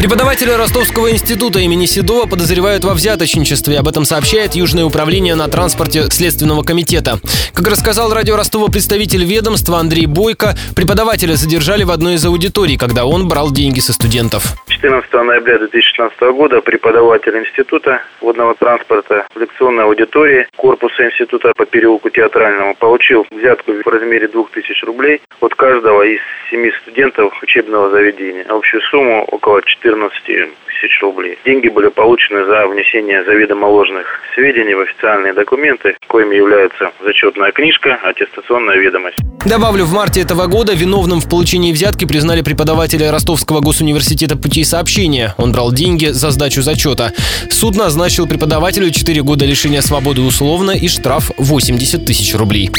Преподавателя Ростовского института имени Седова подозревают во взяточничестве. Об этом сообщает Южное управление на транспорте Следственного комитета. Как рассказал радио Ростова представитель ведомства Андрей Бойко, преподавателя задержали в одной из аудиторий, когда он брал деньги со студентов. 14 ноября 2016 года преподаватель института водного транспорта в лекционной аудитории корпуса института по переулку Театральному получил взятку в размере 2000 рублей от каждого из семи студентов учебного заведения. Общую сумму около 14 тысяч рублей. Деньги были получены за внесение заведомо ложных сведений в официальные документы, коими являются зачетная книжка, аттестационная ведомость. Добавлю, в марте этого года виновным в получении взятки признали преподавателя Ростовского госуниверситета путей сообщения. Он брал деньги за сдачу зачета. Суд назначил преподавателю 4 года лишения свободы условно и штраф 80 тысяч рублей.